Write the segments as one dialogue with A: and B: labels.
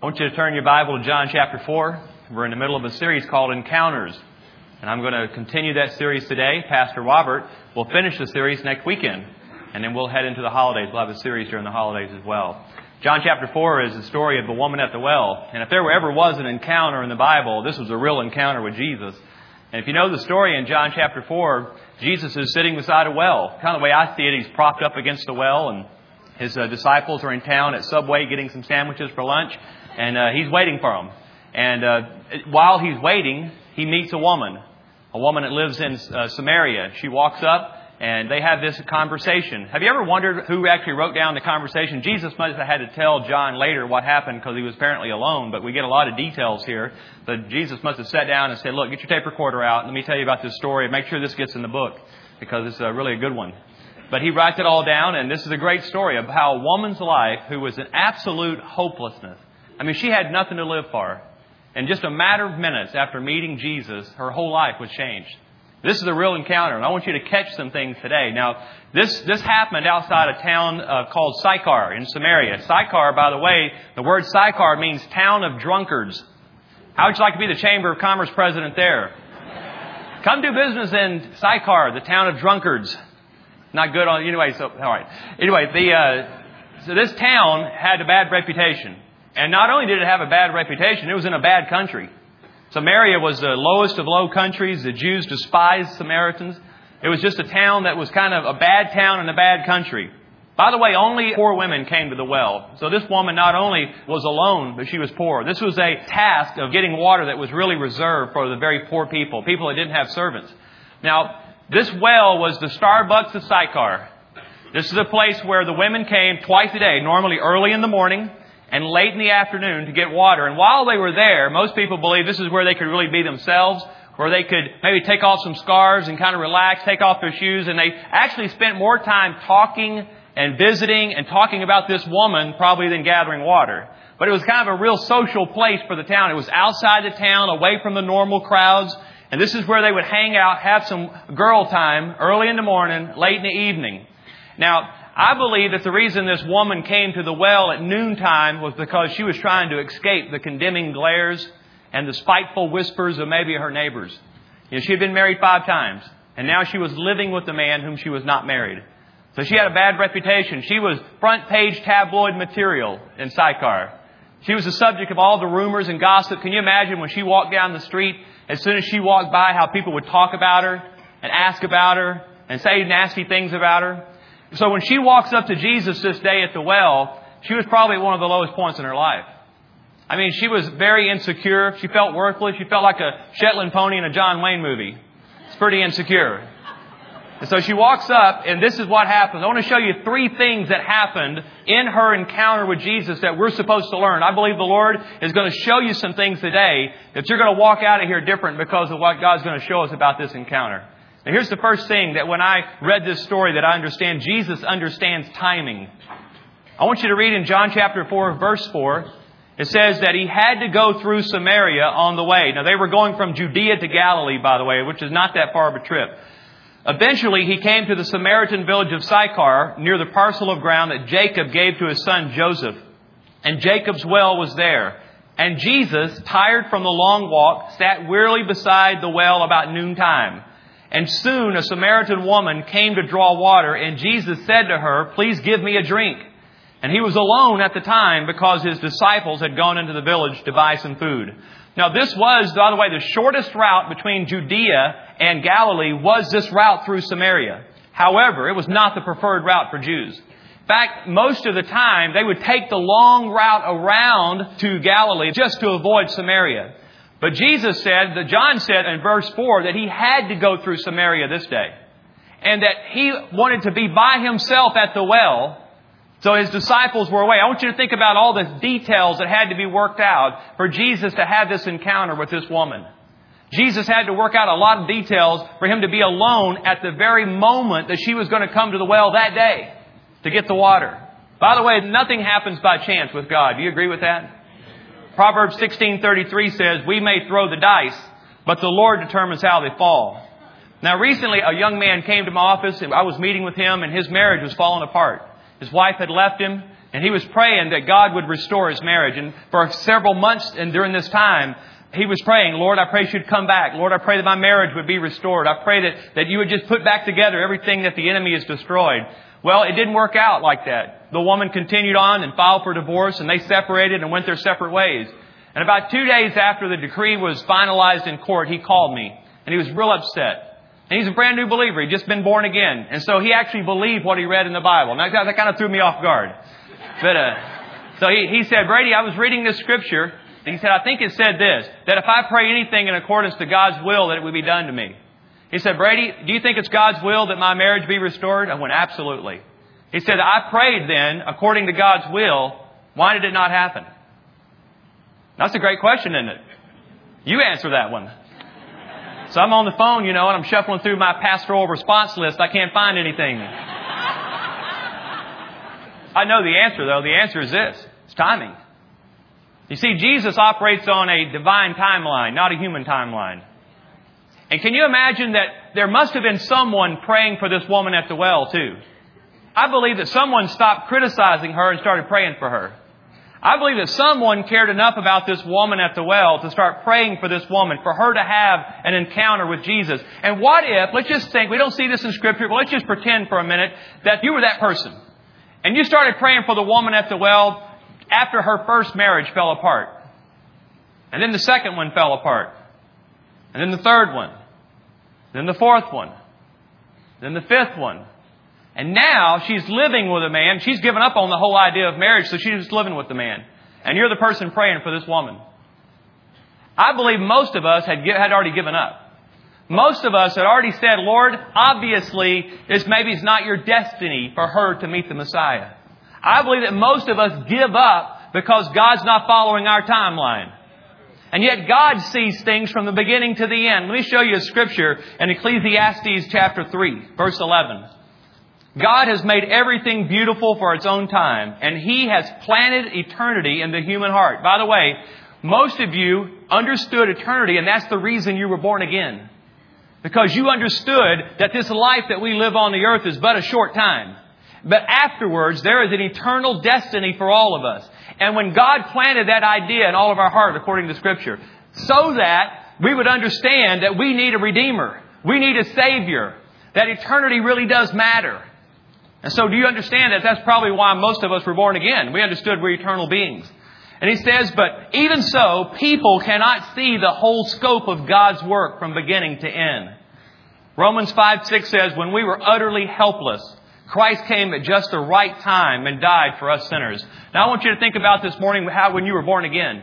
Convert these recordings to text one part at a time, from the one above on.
A: I want you to turn your Bible to John chapter 4. We're in the middle of a series called Encounters. And I'm going to continue that series today. Pastor Robert will finish the series next weekend. And then we'll head into the holidays. We'll have a series during the holidays as well. John chapter 4 is the story of the woman at the well. And if there ever was an encounter in the Bible, this was a real encounter with Jesus. And if you know the story in John chapter 4, Jesus is sitting beside a well. Kind of the way I see it, he's propped up against the well and his uh, disciples are in town at Subway getting some sandwiches for lunch and uh, he's waiting for him. And uh, while he's waiting, he meets a woman, a woman that lives in uh, Samaria. She walks up, and they have this conversation. Have you ever wondered who actually wrote down the conversation? Jesus must have had to tell John later what happened because he was apparently alone, but we get a lot of details here. But Jesus must have sat down and said, Look, get your tape recorder out. Let me tell you about this story. Make sure this gets in the book because it's uh, really a good one. But he writes it all down, and this is a great story of how a woman's life who was in absolute hopelessness I mean, she had nothing to live for. In just a matter of minutes after meeting Jesus, her whole life was changed. This is a real encounter, and I want you to catch some things today. Now, this, this happened outside a town uh, called Sychar in Samaria. Sychar, by the way, the word Sychar means town of drunkards. How would you like to be the Chamber of Commerce president there? Come do business in Sychar, the town of drunkards. Not good on, anyway, so, alright. Anyway, the, uh, so this town had a bad reputation. And not only did it have a bad reputation, it was in a bad country. Samaria was the lowest of low countries. The Jews despised Samaritans. It was just a town that was kind of a bad town in a bad country. By the way, only poor women came to the well. So this woman not only was alone, but she was poor. This was a task of getting water that was really reserved for the very poor people, people that didn't have servants. Now, this well was the Starbucks of Sychar. This is a place where the women came twice a day, normally early in the morning and late in the afternoon to get water. And while they were there, most people believe this is where they could really be themselves, where they could maybe take off some scarves and kind of relax, take off their shoes, and they actually spent more time talking and visiting and talking about this woman probably than gathering water. But it was kind of a real social place for the town. It was outside the town, away from the normal crowds, and this is where they would hang out, have some girl time early in the morning, late in the evening. Now, I believe that the reason this woman came to the well at noontime was because she was trying to escape the condemning glares and the spiteful whispers of maybe her neighbors. You know, she had been married five times, and now she was living with a man whom she was not married. So she had a bad reputation. She was front page tabloid material in Sychar. She was the subject of all the rumors and gossip. Can you imagine when she walked down the street, as soon as she walked by, how people would talk about her and ask about her and say nasty things about her? So when she walks up to Jesus this day at the well, she was probably one of the lowest points in her life. I mean, she was very insecure. She felt worthless. She felt like a Shetland pony in a John Wayne movie. It's pretty insecure. And so she walks up, and this is what happens. I want to show you three things that happened in her encounter with Jesus that we're supposed to learn. I believe the Lord is going to show you some things today that you're going to walk out of here different because of what God's going to show us about this encounter. Now here's the first thing that when I read this story that I understand, Jesus understands timing. I want you to read in John chapter 4 verse 4. It says that he had to go through Samaria on the way. Now they were going from Judea to Galilee, by the way, which is not that far of a trip. Eventually, he came to the Samaritan village of Sychar, near the parcel of ground that Jacob gave to his son Joseph. And Jacob's well was there. And Jesus, tired from the long walk, sat wearily beside the well about noontime. And soon a Samaritan woman came to draw water, and Jesus said to her, Please give me a drink. And he was alone at the time because his disciples had gone into the village to buy some food. Now this was, by the way, the shortest route between Judea and Galilee was this route through Samaria. However, it was not the preferred route for Jews. In fact, most of the time they would take the long route around to Galilee just to avoid Samaria. But Jesus said, that John said in verse 4 that he had to go through Samaria this day. And that he wanted to be by himself at the well. So his disciples were away. I want you to think about all the details that had to be worked out for Jesus to have this encounter with this woman. Jesus had to work out a lot of details for him to be alone at the very moment that she was going to come to the well that day to get the water. By the way, nothing happens by chance with God. Do you agree with that? Proverbs 16:33 says, "We may throw the dice, but the Lord determines how they fall." Now recently a young man came to my office and I was meeting with him and his marriage was falling apart. His wife had left him and he was praying that God would restore his marriage. And for several months and during this time, he was praying, Lord, I pray you'd come back. Lord, I pray that my marriage would be restored. I pray that, that you would just put back together everything that the enemy has destroyed. Well, it didn't work out like that. The woman continued on and filed for divorce and they separated and went their separate ways. And about two days after the decree was finalized in court, he called me and he was real upset. And he's a brand new believer. He'd just been born again. And so he actually believed what he read in the Bible. Now that kind of threw me off guard. But, uh, so he, he said, Brady, I was reading this scripture and he said, I think it said this, that if I pray anything in accordance to God's will, that it would be done to me. He said, Brady, do you think it's God's will that my marriage be restored? I went, absolutely. He said, I prayed then according to God's will. Why did it not happen? That's a great question, isn't it? You answer that one. So I'm on the phone, you know, and I'm shuffling through my pastoral response list. I can't find anything. I know the answer, though. The answer is this it's timing. You see, Jesus operates on a divine timeline, not a human timeline. And can you imagine that there must have been someone praying for this woman at the well, too? I believe that someone stopped criticizing her and started praying for her. I believe that someone cared enough about this woman at the well to start praying for this woman, for her to have an encounter with Jesus. And what if, let's just think, we don't see this in Scripture, but let's just pretend for a minute that you were that person. And you started praying for the woman at the well after her first marriage fell apart. And then the second one fell apart. And then the third one. Then the fourth one. Then the fifth one. And now she's living with a man. She's given up on the whole idea of marriage, so she's just living with the man. And you're the person praying for this woman. I believe most of us had, had already given up. Most of us had already said, Lord, obviously, this maybe is not your destiny for her to meet the Messiah. I believe that most of us give up because God's not following our timeline. And yet God sees things from the beginning to the end. Let me show you a scripture in Ecclesiastes chapter 3, verse 11. God has made everything beautiful for its own time, and He has planted eternity in the human heart. By the way, most of you understood eternity, and that's the reason you were born again. Because you understood that this life that we live on the earth is but a short time. But afterwards, there is an eternal destiny for all of us. And when God planted that idea in all of our heart, according to Scripture, so that we would understand that we need a Redeemer, we need a Savior, that eternity really does matter. And so do you understand that that's probably why most of us were born again? We understood we're eternal beings. And he says, but even so, people cannot see the whole scope of God's work from beginning to end. Romans 5 6 says, when we were utterly helpless, Christ came at just the right time and died for us sinners. Now I want you to think about this morning how when you were born again.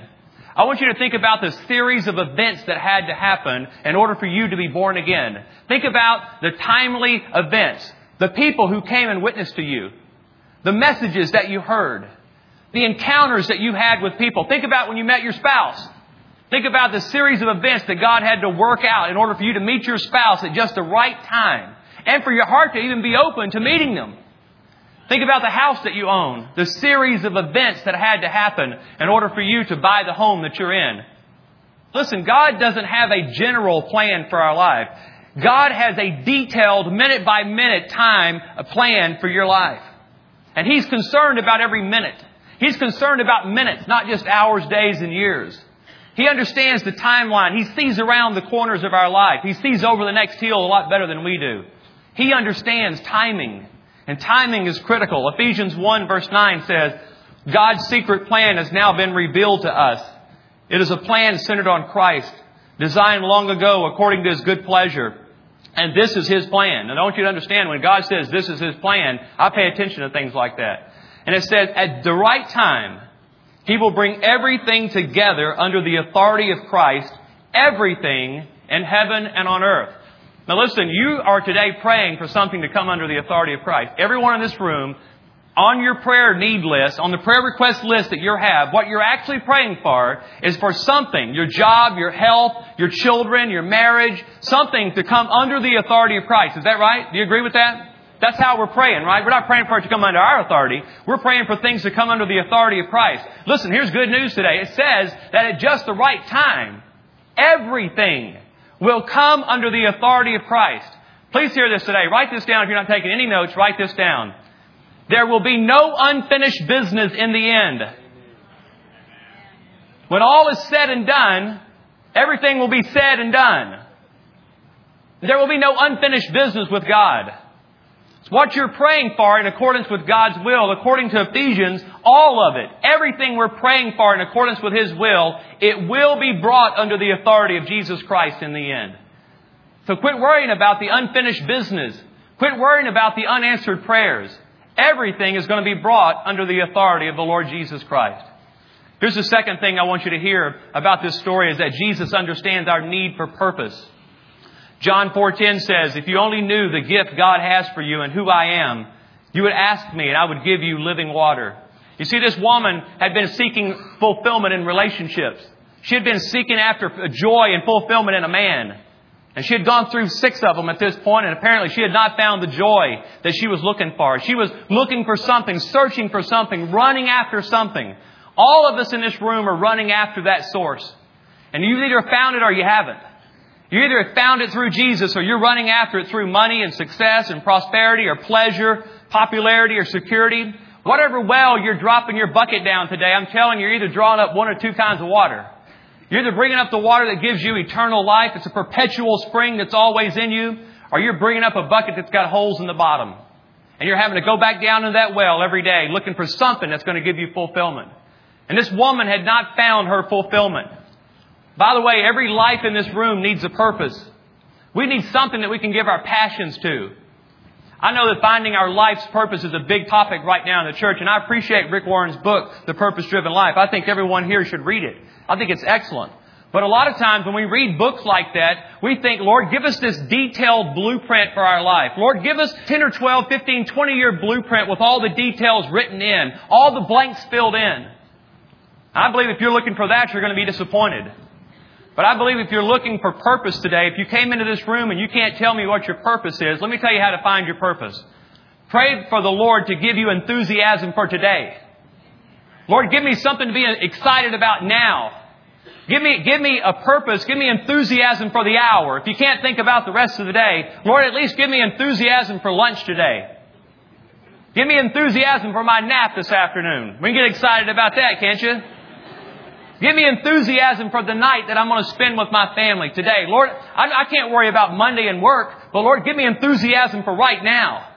A: I want you to think about the series of events that had to happen in order for you to be born again. Think about the timely events, the people who came and witnessed to you, the messages that you heard, the encounters that you had with people. Think about when you met your spouse. Think about the series of events that God had to work out in order for you to meet your spouse at just the right time and for your heart to even be open to meeting them. Think about the house that you own, the series of events that had to happen in order for you to buy the home that you're in. Listen, God doesn't have a general plan for our life. God has a detailed, minute by minute time a plan for your life. And He's concerned about every minute. He's concerned about minutes, not just hours, days, and years. He understands the timeline. He sees around the corners of our life. He sees over the next hill a lot better than we do. He understands timing, and timing is critical. Ephesians 1 verse 9 says, God's secret plan has now been revealed to us. It is a plan centered on Christ, designed long ago according to His good pleasure. And this is His plan. And I want you to understand when God says this is His plan, I pay attention to things like that. And it says, at the right time, He will bring everything together under the authority of Christ, everything in heaven and on earth. Now listen, you are today praying for something to come under the authority of Christ. Everyone in this room, on your prayer need list, on the prayer request list that you have, what you're actually praying for is for something, your job, your health, your children, your marriage, something to come under the authority of Christ. Is that right? Do you agree with that? That's how we're praying, right? We're not praying for it to come under our authority. We're praying for things to come under the authority of Christ. Listen, here's good news today. It says that at just the right time, everything will come under the authority of Christ. Please hear this today. Write this down if you're not taking any notes. Write this down. There will be no unfinished business in the end. When all is said and done, everything will be said and done. There will be no unfinished business with God. It's what you're praying for in accordance with God's will. According to Ephesians, all of it, everything we're praying for in accordance with His will, it will be brought under the authority of Jesus Christ in the end. So quit worrying about the unfinished business. Quit worrying about the unanswered prayers. Everything is going to be brought under the authority of the Lord Jesus Christ. Here's the second thing I want you to hear about this story is that Jesus understands our need for purpose. John 4:10 says, "If you only knew the gift God has for you and who I am, you would ask me and I would give you living water." You see, this woman had been seeking fulfillment in relationships. She had been seeking after joy and fulfillment in a man. And she had gone through six of them at this point, and apparently she had not found the joy that she was looking for. She was looking for something, searching for something, running after something. All of us in this room are running after that source. And you've either found it or you haven't. You either have found it through Jesus or you're running after it through money and success and prosperity or pleasure, popularity or security. Whatever well you're dropping your bucket down today, I'm telling you, you're either drawing up one or two kinds of water. You're either bringing up the water that gives you eternal life, it's a perpetual spring that's always in you, or you're bringing up a bucket that's got holes in the bottom. And you're having to go back down to that well every day looking for something that's going to give you fulfillment. And this woman had not found her fulfillment. By the way, every life in this room needs a purpose. We need something that we can give our passions to. I know that finding our life's purpose is a big topic right now in the church, and I appreciate Rick Warren's book, The Purpose Driven Life. I think everyone here should read it. I think it's excellent. But a lot of times when we read books like that, we think, Lord, give us this detailed blueprint for our life. Lord, give us 10 or 12, 15, 20 year blueprint with all the details written in, all the blanks filled in. I believe if you're looking for that, you're going to be disappointed. But I believe if you're looking for purpose today, if you came into this room and you can't tell me what your purpose is, let me tell you how to find your purpose. Pray for the Lord to give you enthusiasm for today. Lord, give me something to be excited about now. Give me, give me a purpose. Give me enthusiasm for the hour. If you can't think about the rest of the day, Lord, at least give me enthusiasm for lunch today. Give me enthusiasm for my nap this afternoon. We can get excited about that, can't you? Give me enthusiasm for the night that I'm going to spend with my family today. Lord, I, I can't worry about Monday and work, but Lord, give me enthusiasm for right now.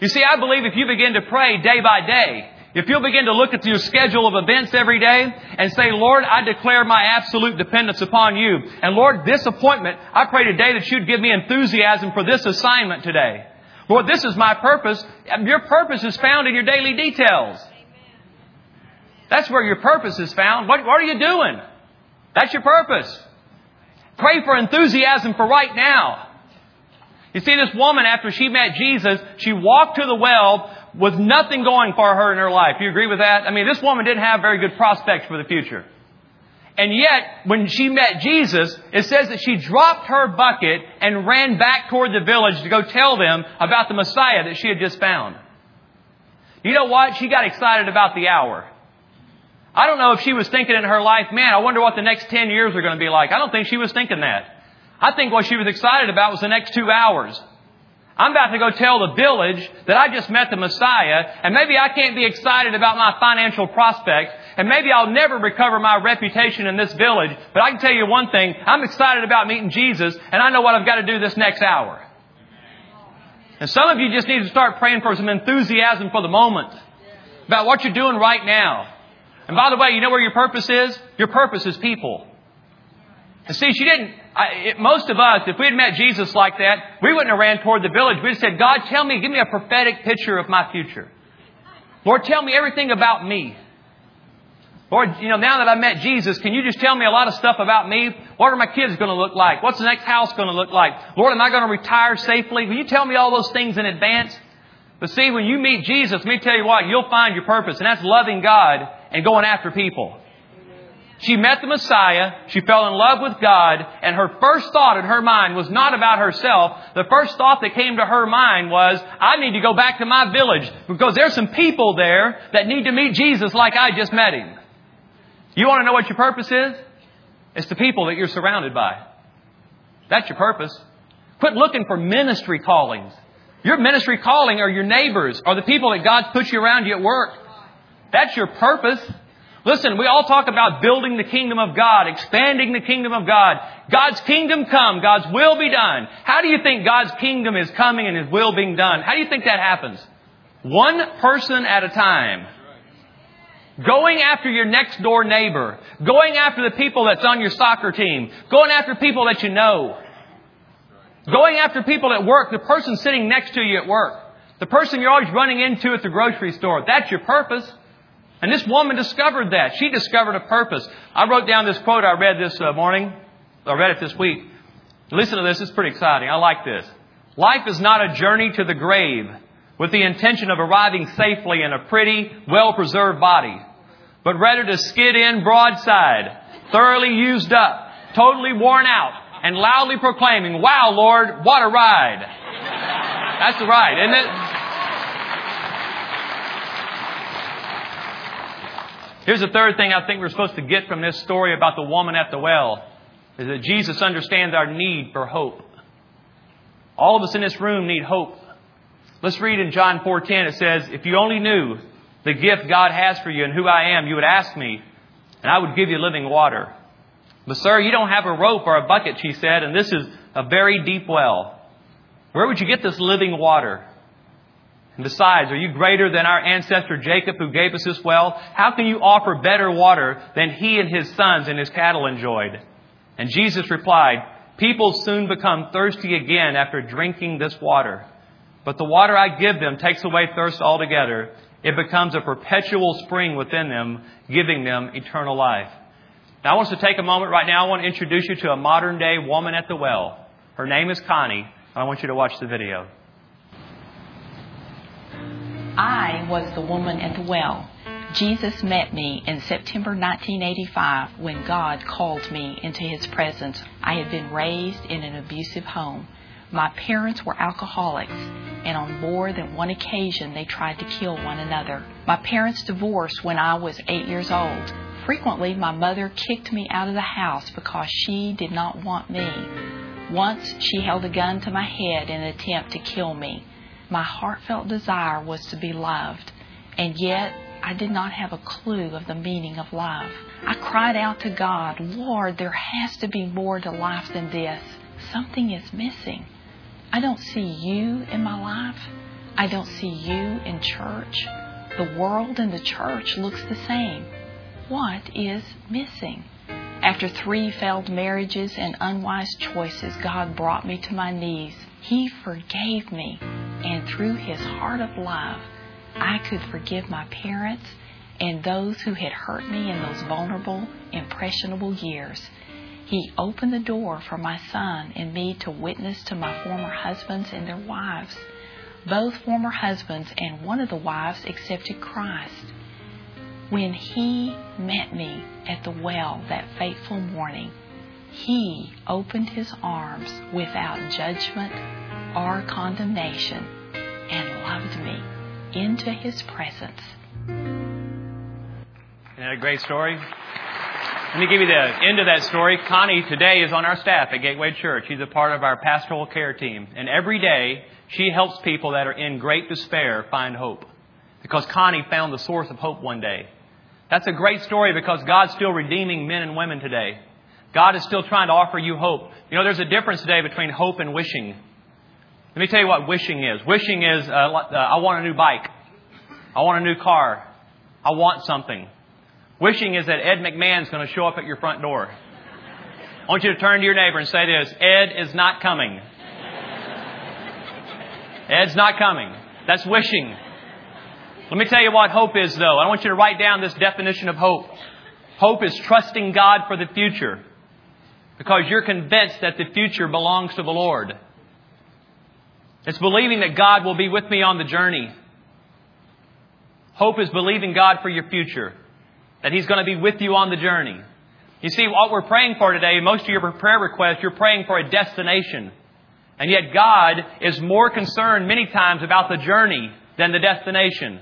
A: You see, I believe if you begin to pray day by day, if you'll begin to look at your schedule of events every day and say, Lord, I declare my absolute dependence upon you. And Lord, this appointment, I pray today that you'd give me enthusiasm for this assignment today. Lord, this is my purpose. Your purpose is found in your daily details. That's where your purpose is found. What, what are you doing? That's your purpose. Pray for enthusiasm for right now. You see, this woman, after she met Jesus, she walked to the well with nothing going for her in her life. You agree with that? I mean, this woman didn't have very good prospects for the future. And yet, when she met Jesus, it says that she dropped her bucket and ran back toward the village to go tell them about the Messiah that she had just found. You know what? She got excited about the hour. I don't know if she was thinking in her life, man, I wonder what the next 10 years are going to be like. I don't think she was thinking that. I think what she was excited about was the next two hours. I'm about to go tell the village that I just met the Messiah, and maybe I can't be excited about my financial prospects, and maybe I'll never recover my reputation in this village, but I can tell you one thing, I'm excited about meeting Jesus, and I know what I've got to do this next hour. And some of you just need to start praying for some enthusiasm for the moment, about what you're doing right now. And by the way, you know where your purpose is? Your purpose is people. And see, she didn't, I, it, most of us, if we had met Jesus like that, we wouldn't have ran toward the village. We'd have said, God, tell me, give me a prophetic picture of my future. Lord, tell me everything about me. Lord, you know, now that I've met Jesus, can you just tell me a lot of stuff about me? What are my kids going to look like? What's the next house going to look like? Lord, am I going to retire safely? Will you tell me all those things in advance? But see, when you meet Jesus, let me tell you what, you'll find your purpose, and that's loving God and going after people. She met the Messiah, she fell in love with God, and her first thought in her mind was not about herself. The first thought that came to her mind was, I need to go back to my village because there's some people there that need to meet Jesus like I just met him. You want to know what your purpose is? It's the people that you're surrounded by. That's your purpose. Quit looking for ministry callings. Your ministry calling are your neighbors, are the people that God's put you around you at work. That's your purpose. Listen, we all talk about building the kingdom of God, expanding the kingdom of God. God's kingdom come, God's will be done. How do you think God's kingdom is coming and His will being done? How do you think that happens? One person at a time. Going after your next door neighbor. Going after the people that's on your soccer team. Going after people that you know. Going after people at work. The person sitting next to you at work. The person you're always running into at the grocery store. That's your purpose. And this woman discovered that. She discovered a purpose. I wrote down this quote I read this uh, morning. I read it this week. Listen to this. It's pretty exciting. I like this. Life is not a journey to the grave with the intention of arriving safely in a pretty, well-preserved body, but rather to skid in broadside, thoroughly used up, totally worn out, and loudly proclaiming, wow, Lord, what a ride. That's the ride, isn't it? Here's the third thing I think we're supposed to get from this story about the woman at the well is that Jesus understands our need for hope. All of us in this room need hope. Let's read in John 4:10 it says, "If you only knew the gift God has for you and who I am, you would ask me, and I would give you living water." But sir, you don't have a rope or a bucket, she said, and this is a very deep well. Where would you get this living water? Besides, are you greater than our ancestor Jacob who gave us this well? How can you offer better water than he and his sons and his cattle enjoyed? And Jesus replied, People soon become thirsty again after drinking this water. But the water I give them takes away thirst altogether. It becomes a perpetual spring within them, giving them eternal life. Now I want us to take a moment right now. I want to introduce you to a modern day woman at the well. Her name is Connie. I want you to watch the video.
B: I was the woman at the well. Jesus met me in September 1985 when God called me into His presence. I had been raised in an abusive home. My parents were alcoholics, and on more than one occasion they tried to kill one another. My parents divorced when I was eight years old. Frequently, my mother kicked me out of the house because she did not want me. Once, she held a gun to my head in an attempt to kill me. My heartfelt desire was to be loved, and yet I did not have a clue of the meaning of love. I cried out to God, Lord, there has to be more to life than this. Something is missing. I don't see you in my life. I don't see you in church. The world and the church looks the same. What is missing? After three failed marriages and unwise choices, God brought me to my knees. He forgave me and through his heart of love, I could forgive my parents and those who had hurt me in those vulnerable, impressionable years. He opened the door for my son and me to witness to my former husbands and their wives. Both former husbands and one of the wives accepted Christ. When he met me at the well that fateful morning, he opened his arms without judgment or condemnation and loved me into his presence.
A: Isn't that a great story? Let me give you the end of that story. Connie today is on our staff at Gateway Church. She's a part of our pastoral care team. And every day, she helps people that are in great despair find hope. Because Connie found the source of hope one day. That's a great story because God's still redeeming men and women today. God is still trying to offer you hope. You know, there's a difference today between hope and wishing. Let me tell you what wishing is. Wishing is, uh, uh, I want a new bike. I want a new car. I want something. Wishing is that Ed McMahon's going to show up at your front door. I want you to turn to your neighbor and say this Ed is not coming. Ed's not coming. That's wishing. Let me tell you what hope is, though. I want you to write down this definition of hope. Hope is trusting God for the future because you're convinced that the future belongs to the Lord. It's believing that God will be with me on the journey. Hope is believing God for your future, that He's going to be with you on the journey. You see, what we're praying for today, most of your prayer requests, you're praying for a destination. And yet God is more concerned many times about the journey than the destination.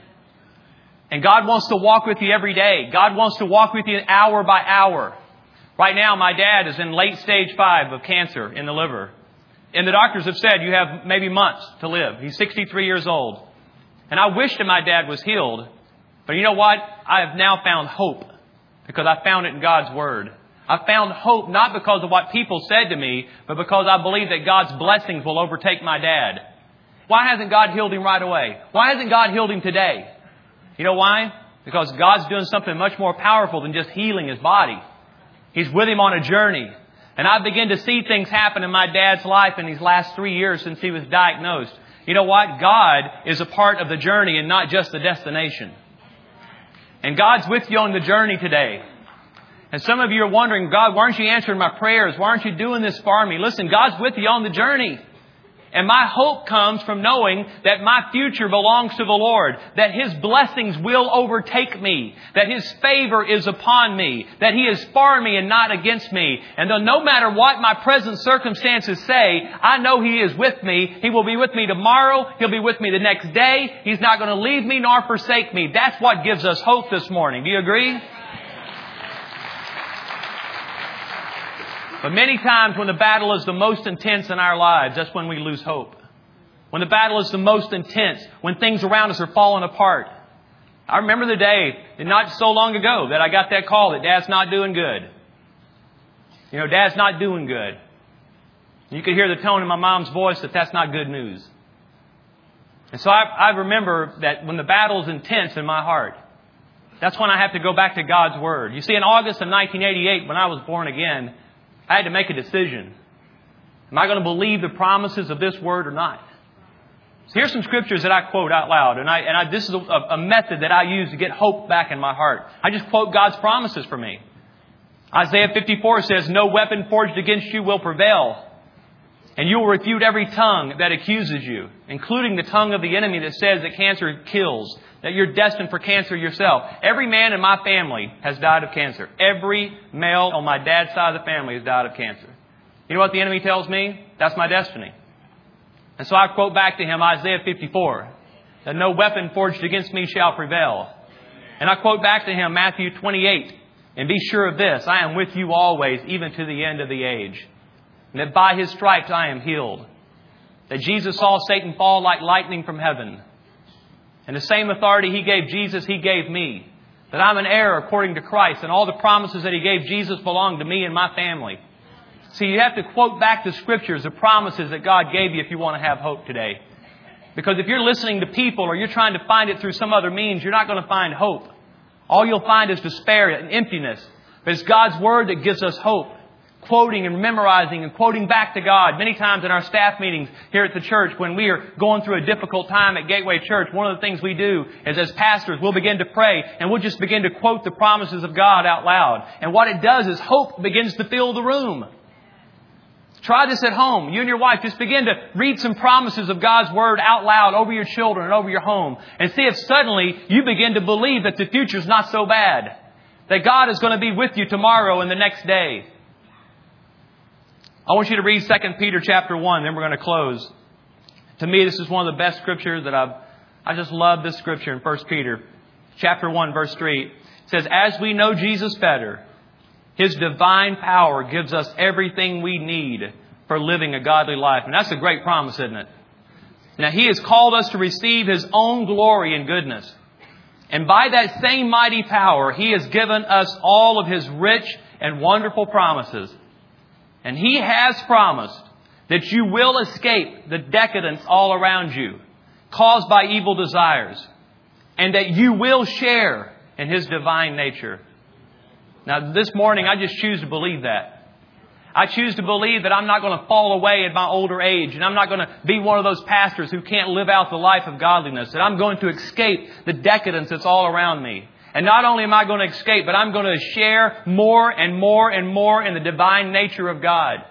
A: And God wants to walk with you every day. God wants to walk with you hour by hour. Right now, my dad is in late stage five of cancer in the liver. And the doctors have said you have maybe months to live. He's 63 years old. And I wish that my dad was healed. But you know what? I have now found hope because I found it in God's Word. I found hope not because of what people said to me, but because I believe that God's blessings will overtake my dad. Why hasn't God healed him right away? Why hasn't God healed him today? You know why? Because God's doing something much more powerful than just healing his body. He's with him on a journey. And I begin to see things happen in my dad's life in these last three years since he was diagnosed. You know what? God is a part of the journey and not just the destination. And God's with you on the journey today. And some of you are wondering, God, why aren't you answering my prayers? Why aren't you doing this for me? Listen, God's with you on the journey. And my hope comes from knowing that my future belongs to the Lord, that His blessings will overtake me, that His favor is upon me, that He is for me and not against me. And though no matter what my present circumstances say, I know He is with me. He will be with me tomorrow. He'll be with me the next day. He's not going to leave me nor forsake me. That's what gives us hope this morning. Do you agree? But many times when the battle is the most intense in our lives, that's when we lose hope. When the battle is the most intense, when things around us are falling apart. I remember the day, not so long ago, that I got that call that Dad's not doing good. You know, Dad's not doing good. You could hear the tone in my mom's voice that that's not good news. And so I, I remember that when the battle is intense in my heart, that's when I have to go back to God's Word. You see, in August of 1988, when I was born again, I had to make a decision. Am I going to believe the promises of this word or not? So here's some scriptures that I quote out loud, and, I, and I, this is a, a method that I use to get hope back in my heart. I just quote God's promises for me. Isaiah 54 says, No weapon forged against you will prevail, and you will refute every tongue that accuses you, including the tongue of the enemy that says that cancer kills, that you're destined for cancer yourself. Every man in my family has died of cancer. Every male on my dad's side of the family has died of cancer. You know what the enemy tells me? That's my destiny. And so I quote back to him Isaiah 54, that no weapon forged against me shall prevail. And I quote back to him Matthew 28, and be sure of this, I am with you always, even to the end of the age. And that by his stripes I am healed. That Jesus saw Satan fall like lightning from heaven and the same authority He gave Jesus, He gave me. That I'm an heir according to Christ, and all the promises that He gave Jesus belong to me and my family. See, you have to quote back the scriptures, the promises that God gave you if you want to have hope today. Because if you're listening to people or you're trying to find it through some other means, you're not going to find hope. All you'll find is despair and emptiness. But it's God's Word that gives us hope quoting and memorizing and quoting back to God. Many times in our staff meetings here at the church, when we are going through a difficult time at Gateway Church, one of the things we do is as pastors, we'll begin to pray and we'll just begin to quote the promises of God out loud. And what it does is hope begins to fill the room. Try this at home. You and your wife just begin to read some promises of God's Word out loud over your children and over your home and see if suddenly you begin to believe that the future's not so bad. That God is going to be with you tomorrow and the next day. I want you to read 2 Peter chapter 1, then we're going to close. To me, this is one of the best scriptures that I've, I just love this scripture in 1 Peter chapter 1, verse 3. It says, As we know Jesus better, His divine power gives us everything we need for living a godly life. And that's a great promise, isn't it? Now, He has called us to receive His own glory and goodness. And by that same mighty power, He has given us all of His rich and wonderful promises and He has promised that you will escape the decadence all around you caused by evil desires and that you will share in His divine nature. Now, this morning, I just choose to believe that. I choose to believe that I'm not going to fall away at my older age and I'm not going to be one of those pastors who can't live out the life of godliness, that I'm going to escape the decadence that's all around me. And not only am I going to escape, but I'm going to share more and more and more in the divine nature of God.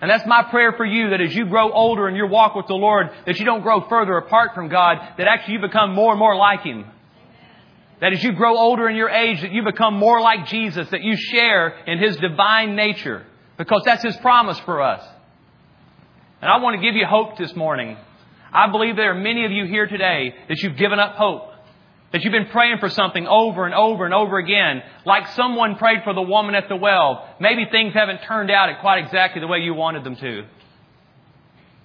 A: And that's my prayer for you, that as you grow older in your walk with the Lord, that you don't grow further apart from God, that actually you become more and more like Him. That as you grow older in your age, that you become more like Jesus, that you share in His divine nature. Because that's His promise for us. And I want to give you hope this morning. I believe there are many of you here today that you've given up hope. That you've been praying for something over and over and over again, like someone prayed for the woman at the well. Maybe things haven't turned out quite exactly the way you wanted them to.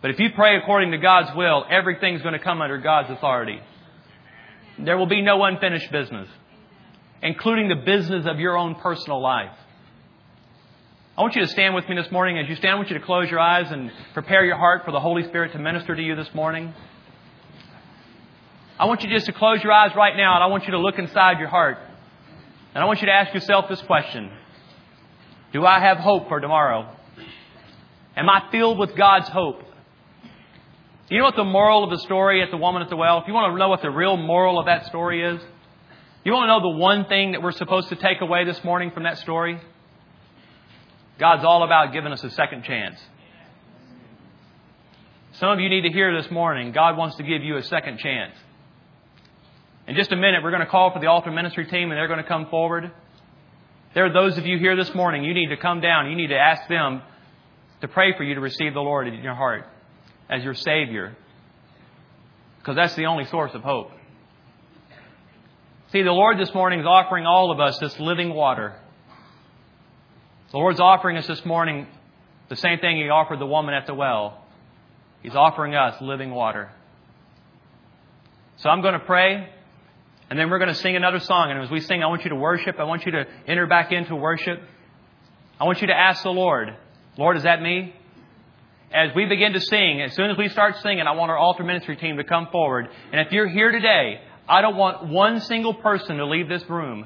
A: But if you pray according to God's will, everything's going to come under God's authority. There will be no unfinished business, including the business of your own personal life. I want you to stand with me this morning. As you stand, I want you to close your eyes and prepare your heart for the Holy Spirit to minister to you this morning. I want you just to close your eyes right now and I want you to look inside your heart. And I want you to ask yourself this question Do I have hope for tomorrow? Am I filled with God's hope? You know what the moral of the story at the woman at the well? If you want to know what the real moral of that story is, you want to know the one thing that we're supposed to take away this morning from that story? God's all about giving us a second chance. Some of you need to hear this morning, God wants to give you a second chance. In just a minute, we're going to call for the altar ministry team and they're going to come forward. There are those of you here this morning, you need to come down. You need to ask them to pray for you to receive the Lord in your heart as your Savior. Because that's the only source of hope. See, the Lord this morning is offering all of us this living water. The Lord's offering us this morning the same thing He offered the woman at the well. He's offering us living water. So I'm going to pray, and then we're going to sing another song. And as we sing, I want you to worship. I want you to enter back into worship. I want you to ask the Lord, Lord, is that me? As we begin to sing, as soon as we start singing, I want our altar ministry team to come forward. And if you're here today, I don't want one single person to leave this room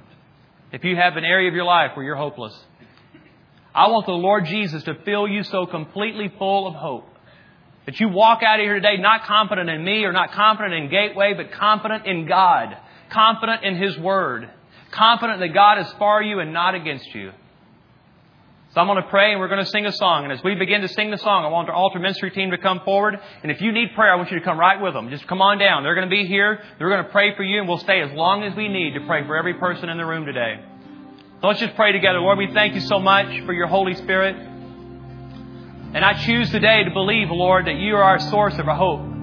A: if you have an area of your life where you're hopeless. I want the Lord Jesus to fill you so completely full of hope that you walk out of here today not confident in me or not confident in Gateway, but confident in God, confident in His Word, confident that God is for you and not against you. So I'm going to pray and we're going to sing a song. And as we begin to sing the song, I want our altar ministry team to come forward. And if you need prayer, I want you to come right with them. Just come on down. They're going to be here. They're going to pray for you and we'll stay as long as we need to pray for every person in the room today. So let's just pray together. Lord, we thank you so much for your Holy Spirit. And I choose today to believe, Lord, that you are our source of our hope.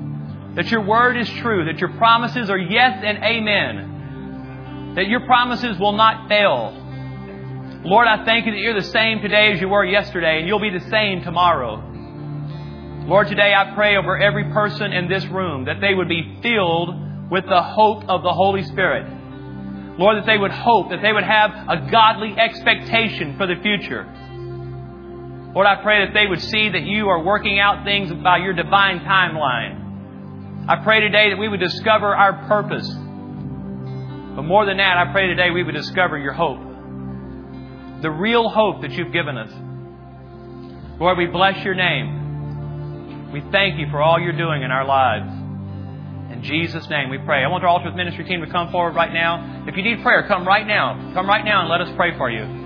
A: That your word is true. That your promises are yes and amen. That your promises will not fail. Lord, I thank you that you're the same today as you were yesterday, and you'll be the same tomorrow. Lord, today I pray over every person in this room that they would be filled with the hope of the Holy Spirit. Lord, that they would hope, that they would have a godly expectation for the future. Lord, I pray that they would see that you are working out things by your divine timeline. I pray today that we would discover our purpose. But more than that, I pray today we would discover your hope. The real hope that you've given us. Lord, we bless your name. We thank you for all you're doing in our lives. In Jesus' name we pray. I want our altar with ministry team to come forward right now. If you need prayer, come right now. Come right now and let us pray for you.